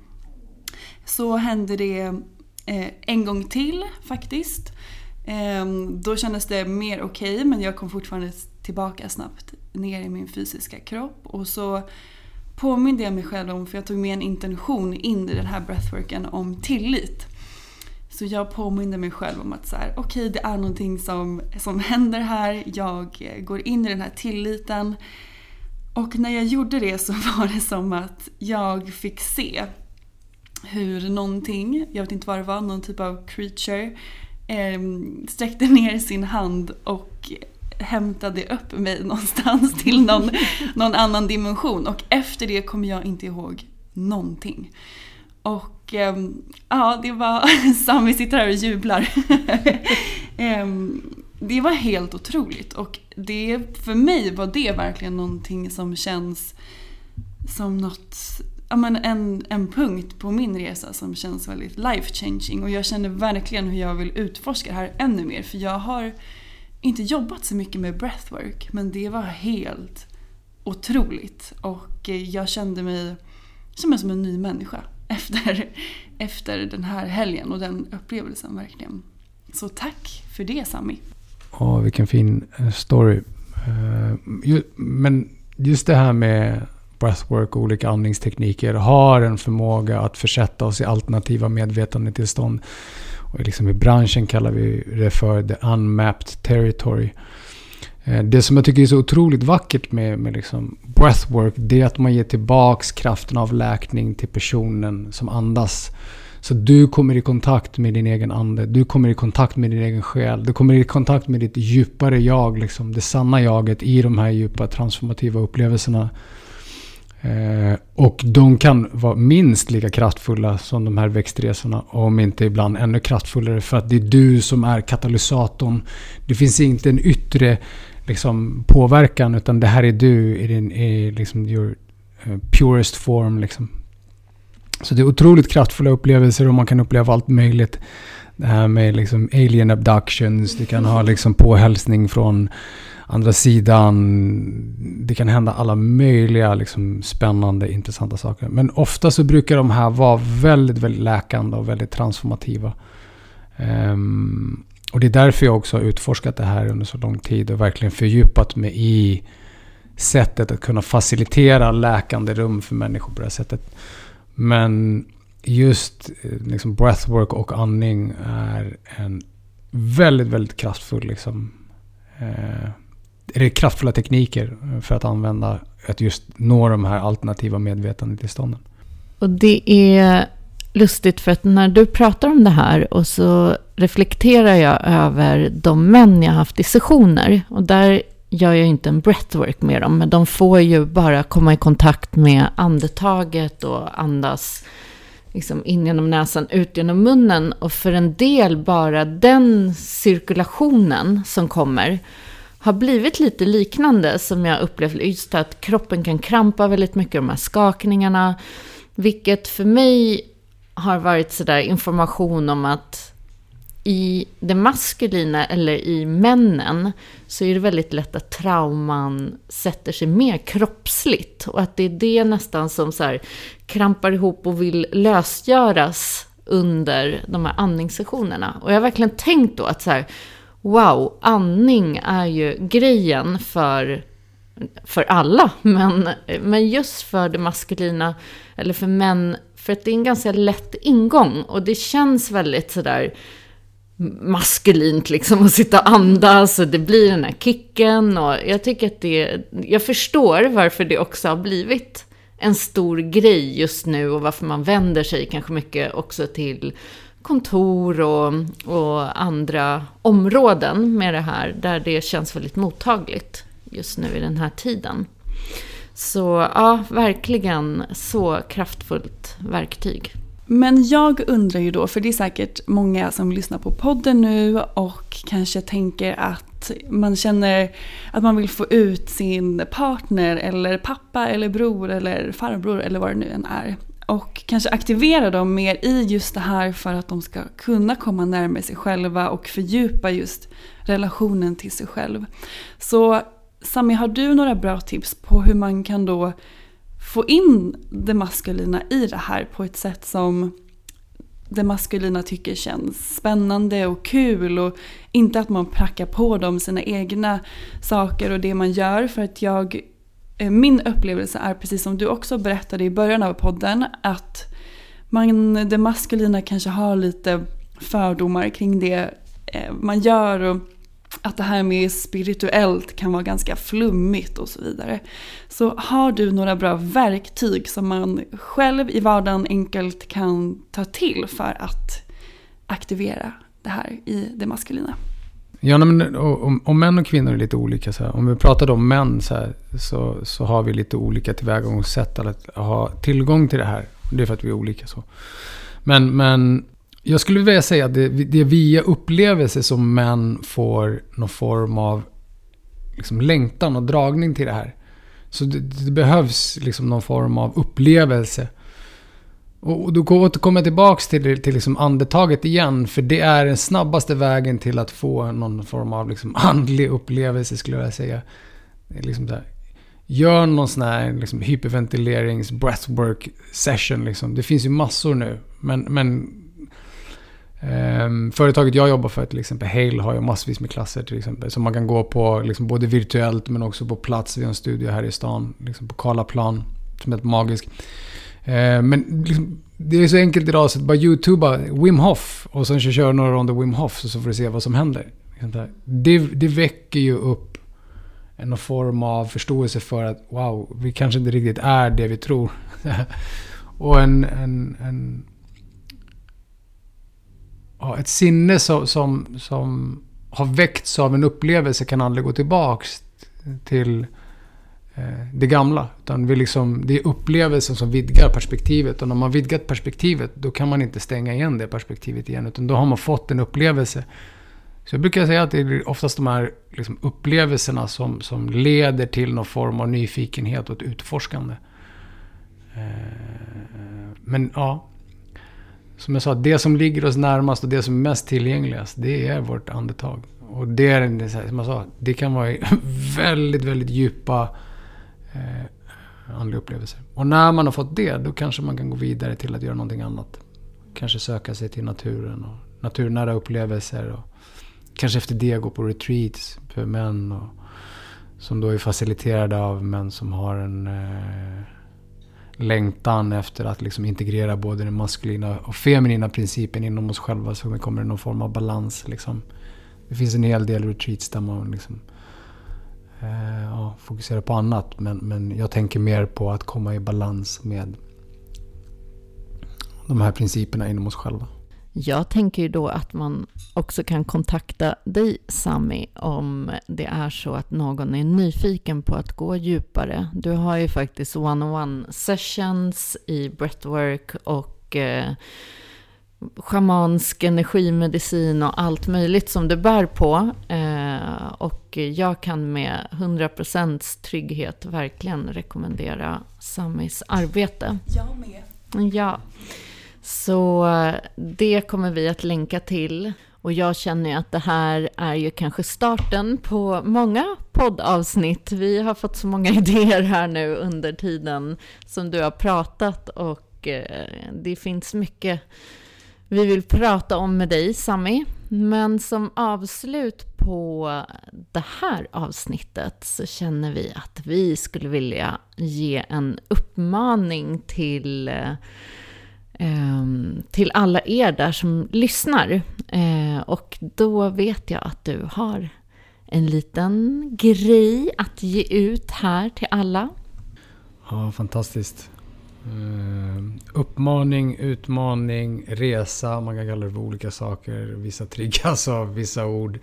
så hände det eh, en gång till faktiskt. Ehm, då kändes det mer okej okay, men jag kom fortfarande tillbaka snabbt ner i min fysiska kropp. Och så påminde jag mig själv om, för jag tog med en intention in i den här breathworken om tillit. Så jag påminde mig själv om att så här, okej okay, det är någonting som, som händer här, jag eh, går in i den här tilliten. Och när jag gjorde det så [laughs] var det som att jag fick se hur någonting, jag vet inte vad det var, någon typ av creature eh, sträckte ner sin hand och hämtade upp mig någonstans [laughs] till någon, någon annan dimension. Och efter det kommer jag inte ihåg någonting. Och eh, ja, det var... [laughs] Sami sitter här och jublar. [laughs] eh, det var helt otroligt. Och det, för mig var det verkligen någonting som känns som något ja, men en, en punkt på min resa som känns väldigt life changing. Och jag känner verkligen hur jag vill utforska det här ännu mer. För jag har inte jobbat så mycket med breathwork. Men det var helt otroligt. Och eh, jag kände mig som en ny människa [laughs] efter, efter den här helgen och den upplevelsen verkligen. Så tack för det Sami. Ja, vilken fin eh, story. Eh, men just det här med breathwork och olika andningstekniker har en förmåga att försätta oss i alternativa medvetandetillstånd. Och liksom I branschen kallar vi det för the unmapped territory. Eh, det som jag tycker är så otroligt vackert med, med liksom breathwork, det är att man ger tillbaks kraften av läkning till personen som andas. Så du kommer i kontakt med din egen ande, du kommer i kontakt med din egen själ, du kommer i kontakt med ditt djupare jag, liksom, det sanna jaget i de här djupa transformativa upplevelserna. Eh, och de kan vara minst lika kraftfulla som de här växtresorna. Om inte ibland ännu kraftfullare. För att det är du som är katalysatorn. Det finns inte en yttre liksom, påverkan. Utan det här är du i din i, liksom, your uh, purest form. Liksom. Så det är otroligt kraftfulla upplevelser och man kan uppleva allt möjligt. Det här med liksom alien abductions. Du kan ha liksom påhälsning från andra sidan. Det kan hända alla möjliga liksom, spännande, intressanta saker. Men ofta så brukar de här vara väldigt, väldigt läkande och väldigt transformativa. Um, och det är därför jag också har utforskat det här under så lång tid och verkligen fördjupat mig i sättet att kunna facilitera läkande rum för människor på det här sättet. Men just eh, liksom breathwork och andning är en väldigt, väldigt kraftfull liksom, eh, är det kraftfulla tekniker för att använda att just nå de här alternativa medvetandetillstånden. Och det är lustigt för att när du pratar om det här och så reflekterar jag över de män jag haft i sessioner. Och där gör jag inte en breathwork med dem, men de får ju bara komma i kontakt med andetaget och andas liksom in genom näsan, ut genom munnen. Och för en del bara den cirkulationen som kommer har blivit lite liknande som jag upplevt just att kroppen kan krampa väldigt mycket, de här skakningarna. Vilket för mig har varit sådär information om att i det maskulina eller i männen så är det väldigt lätt att trauman sätter sig mer kroppsligt. Och att det är det nästan som så här krampar ihop och vill lösgöras under de här andningssessionerna. Och jag har verkligen tänkt då att så här, wow, andning är ju grejen för, för alla. [laughs] Men, men just för det maskulina, eller för män, för att det är en ganska lätt ingång. Och det känns väldigt sådär maskulint liksom att sitta och andas och det blir den här kicken och jag tycker att det, jag förstår varför det också har blivit en stor grej just nu och varför man vänder sig kanske mycket också till kontor och, och andra områden med det här, där det känns väldigt mottagligt just nu i den här tiden. Så ja, verkligen så kraftfullt verktyg. Men jag undrar ju då, för det är säkert många som lyssnar på podden nu och kanske tänker att man känner att man vill få ut sin partner eller pappa eller bror eller farbror eller vad det nu än är och kanske aktivera dem mer i just det här för att de ska kunna komma närmare sig själva och fördjupa just relationen till sig själv. Så Sami, har du några bra tips på hur man kan då få in det maskulina i det här på ett sätt som det maskulina tycker känns spännande och kul och inte att man prackar på dem sina egna saker och det man gör för att jag Eh, min upplevelse är precis som du också berättade i början av podden att man, det maskulina kanske har lite fördomar kring det eh, man gör och att det här med spirituellt kan vara ganska flummigt och så vidare. Så har du några bra verktyg som man själv i vardagen enkelt kan ta till för att aktivera det här i det maskulina? Ja, men, om, om, män och kvinnor är lite olika. Så här. Om vi pratar om män så, här, så, så har vi lite olika tillvägagångssätt att ha tillgång till det här. Det är för att vi är olika så. Men, men jag skulle vilja säga att det, det är via upplevelser som män får någon form av liksom längtan och dragning till det här. Så det, det behövs liksom någon form av upplevelse. Och då återkommer jag tillbaks till, till liksom andetaget igen. För det är den snabbaste vägen till att få någon form av liksom [laughs] andlig upplevelse skulle jag säga. Liksom där, gör någon sån här liksom hyperventilerings breathwork session. Liksom. Det finns ju massor nu. Men, men Um, företaget jag jobbar för, till exempel Hale, har ju massvis med klasser till exempel. Som man kan gå på liksom, både virtuellt men också på plats. Vi har en studio här i stan, liksom på Karlaplan, som är helt magisk. Eh, men liksom, det är så enkelt idag så att bara youtuba Wim Hof och sen kör några ronder Wim Hof så får du se vad som händer. Liksom det, det väcker ju upp en form av förståelse för att wow, vi kanske inte riktigt är det vi tror. [laughs] och en, en, en ja, ett sinne som, som, som har väckts av en upplevelse kan aldrig gå tillbaks till Eh, det gamla. Utan vi liksom, det är upplevelsen som vidgar perspektivet. Och när man vidgat perspektivet, då kan man inte stänga igen det perspektivet igen. Utan då har man fått en upplevelse. Så jag brukar säga att det är oftast de här liksom, upplevelserna som, som leder till någon form av nyfikenhet och ett utforskande. Eh, men ja, som jag sa, det som ligger oss närmast och det som är mest tillgängligast, det är vårt andetag. Och det är, som jag sa, det kan vara [laughs] väldigt, väldigt djupa eh, andliga upplevelser. Och när man har fått det, då kanske man kan gå vidare till att göra någonting annat. Kanske söka sig till naturen och naturnära upplevelser. Och kanske efter det gå på retreats för män. Och, som då är faciliterade av män som har en eh, längtan efter att liksom integrera både den maskulina och feminina principen inom oss själva så vi kommer i någon form av balans. Liksom. Det finns en hel del retreats där man liksom, eh, Eh, ja, fokusera på annat. Men, men jag tänker mer på att komma i balans med de här principerna inom oss själva. Jag tänker ju då att man också kan kontakta dig Sami om det är så att någon är nyfiken på att gå djupare. Du har ju faktiskt one-on-one sessions i breathwork och eh, schamansk energimedicin och allt möjligt som du bär på. Eh, och jag kan med 100% trygghet verkligen rekommendera Samis arbete. Jag med. Ja. Så det kommer vi att länka till. Och jag känner ju att det här är ju kanske starten på många poddavsnitt. Vi har fått så många [laughs] idéer här nu under tiden som du har pratat och eh, det finns mycket vi vill prata om med dig, Sami. Men som avslut på det här avsnittet så känner vi att vi skulle vilja ge en uppmaning till ehm, till alla er där som lyssnar. Eh, och då vet jag att du har en liten grej att ge ut här till alla. Ja, fantastiskt. Eh, uppmaning, utmaning, resa. Man kan kalla det för olika saker. Vissa triggas [laughs] av vissa ord.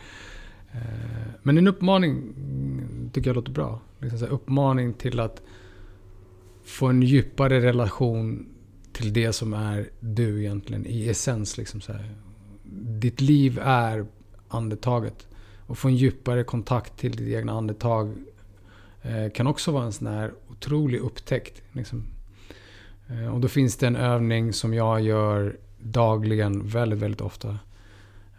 Eh, men en uppmaning tycker jag låter bra. Liksom så uppmaning till att få en djupare relation till det som är du egentligen i essens. Liksom så här. Ditt liv är andetaget. Och få en djupare kontakt till ditt egna andetag eh, kan också vara en sån här otrolig upptäckt. Liksom. Eh, och då finns det en övning som jag gör dagligen väldigt, väldigt ofta.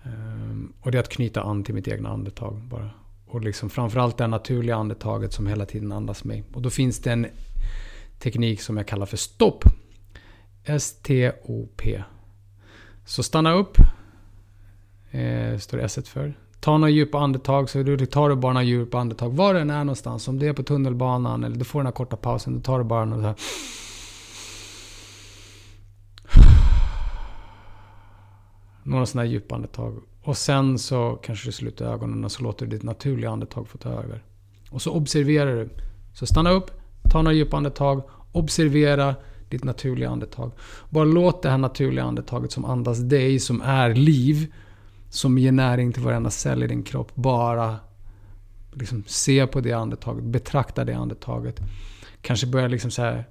Ehm, och det är att knyta an till mitt egna andetag bara. Och liksom framförallt det naturliga andetaget som hela tiden andas mig. Och då finns det en teknik som jag kallar för stopp. S-T-O-P. Så stanna upp. Eh, står S för. Ta några djupa andetag. Så du tar du bara några djupa andetag. Var den är någonstans. Om det är på tunnelbanan eller du får den här korta pausen. Då tar du bara några Några sådana här djupa andetag. Och sen så kanske du sluter ögonen och så låter du ditt naturliga andetag få ta över. Och så observerar du. Så stanna upp, ta några djupa andetag, observera ditt naturliga andetag. Bara låt det här naturliga andetaget som andas dig, som är liv, som ger näring till varenda cell i din kropp. Bara liksom se på det andetaget, betrakta det andetaget. Kanske börja liksom så här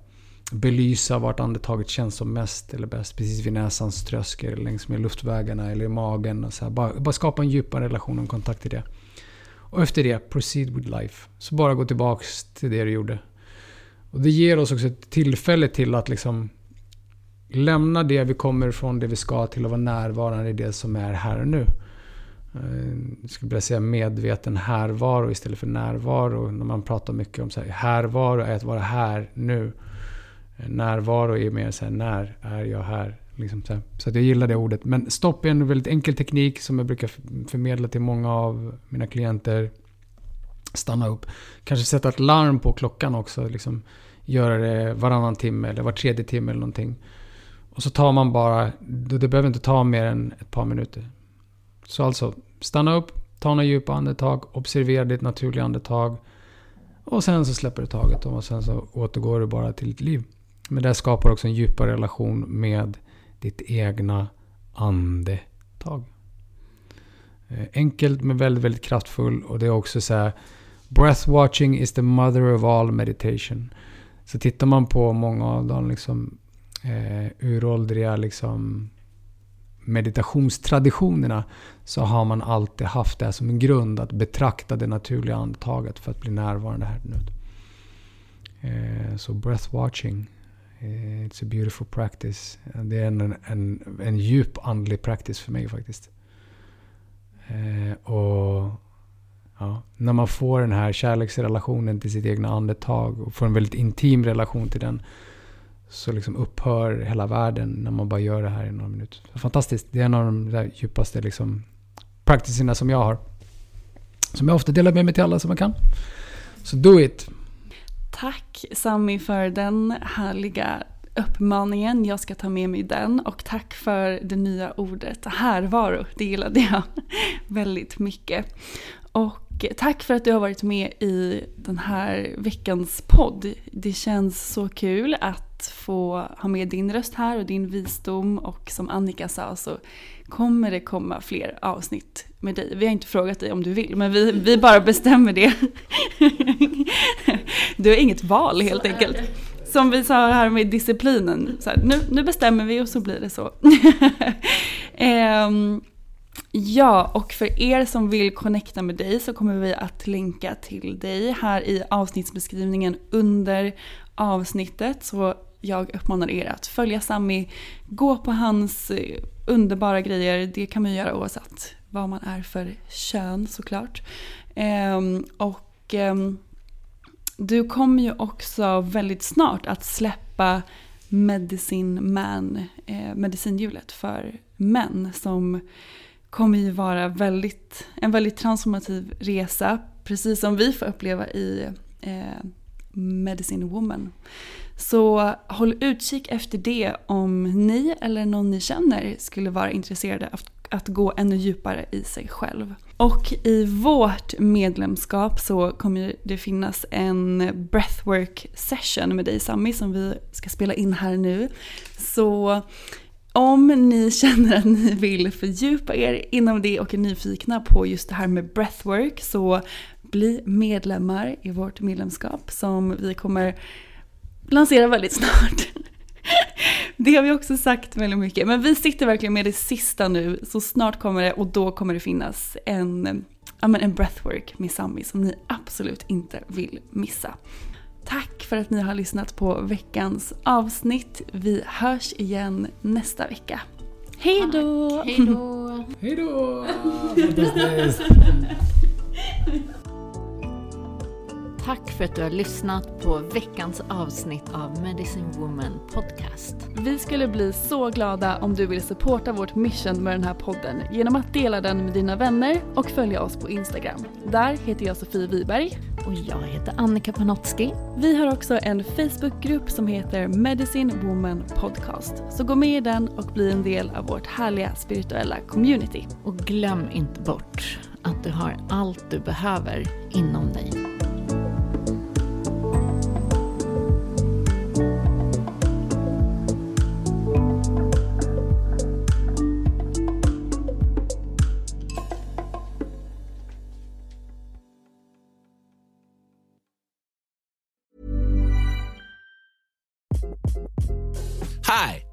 belysa vart andetaget känns som mest eller bäst. Precis vid näsans tröskel, längs med luftvägarna eller i magen. Och så här. Bara, bara skapa en djupare relation och kontakt till det. Och efter det, proceed with life. Så bara gå tillbaks till det du gjorde. Och det ger oss också ett tillfälle till att liksom lämna det vi kommer ifrån, det vi ska, till att vara närvarande i det som är här och nu. Jag skulle vilja säga medveten härvaro istället för närvaro. När man pratar mycket om så här, härvaro är att vara här nu. Närvaro är mer så här, när är jag här? Liksom så, så att jag gillar det ordet. Men stopp är en väldigt enkel teknik som jag brukar förmedla till många av mina klienter. Stanna upp. Kanske sätta ett larm på klockan också. Liksom, göra det varannan timme eller var tredje timme eller någonting. Och så tar man bara, det behöver inte ta mer än ett par minuter. Så alltså, stanna upp, ta några djupa andetag, observera ditt naturliga andetag. Och sen så släpper du taget och sen så återgår du bara till ditt liv. Men det skapar också en djupare relation med ditt egna andetag. Eh, enkelt men väldigt, väldigt kraftfull. Och det är också så här. Breath watching is the mother of all meditation. Så tittar man på många av de liksom, eh, uråldriga liksom, meditationstraditionerna så har man alltid haft det som en grund att betrakta det naturliga andetaget för att bli närvarande här nu. Eh, så breath watching, Eh, it's a beautiful practice. Det är en, en, en djup andlig practice för mig faktiskt. Eh, och ja, När man får den här kärleksrelationen till sitt egna andetag och får en väldigt intim relation till den så liksom upphör hela världen när man bara gör det här i några minuter. Fantastiskt. Det är en av de djupaste liksom, practicerna som jag har. Som jag ofta delar med mig till alla som jag kan. Så do it! Tack Sami för den härliga uppmaningen. Jag ska ta med mig den. Och tack för det nya ordet härvaro. Det gillade jag [laughs] väldigt mycket. Och tack för att du har varit med i den här veckans podd. Det känns så kul att få ha med din röst här och din visdom och som Annika sa så kommer det komma fler avsnitt med dig. Vi har inte frågat dig om du vill men vi, vi bara bestämmer det. Du har inget val helt enkelt. Som vi sa här med disciplinen. Här, nu, nu bestämmer vi och så blir det så. um, [laughs] Ja, och för er som vill connecta med dig så kommer vi att länka till dig här i avsnittsbeskrivningen under avsnittet. Så jag uppmanar er att följa Sami, gå på hans eh, underbara grejer. Det kan man göra oavsett vad man är för kön såklart. Ehm, och ehm, du kommer ju också väldigt snart att släppa Medicine Man, eh, medicinhjulet för män som kommer ju vara väldigt, en väldigt transformativ resa. Precis som vi får uppleva i eh, Medicine Woman. Så håll utkik efter det om ni eller någon ni känner skulle vara intresserade av att gå ännu djupare i sig själv. Och i vårt medlemskap så kommer det finnas en breathwork session med dig Sami som vi ska spela in här nu. Så om ni [laughs] känner att ni vill fördjupa er inom det och är nyfikna på just det här med breathwork så bli medlemmar i vårt medlemskap som vi kommer lansera väldigt snart. [laughs] Det har vi också sagt väldigt mycket. Men vi sitter verkligen med det sista nu. Så snart kommer det och då kommer det finnas en, ja, men en breathwork med Sami som ni absolut inte vill missa. Tack för att ni har lyssnat på veckans avsnitt. Vi hörs igen nästa vecka. Hej då! Hej då! Hej då! [laughs] Tack för att du har lyssnat på veckans avsnitt av Medicine Woman Podcast. Vi skulle bli så glada om du vill supporta vårt mission med den här podden genom att dela den med dina vänner och följa oss på Instagram. Där heter jag Sofie Wiberg. Och jag heter Annika Panotski. Vi har också en Facebookgrupp som heter Medicine Woman Podcast. Så gå med i den och bli en del av vårt härliga spirituella community. Och glöm inte bort att du har allt du behöver inom dig.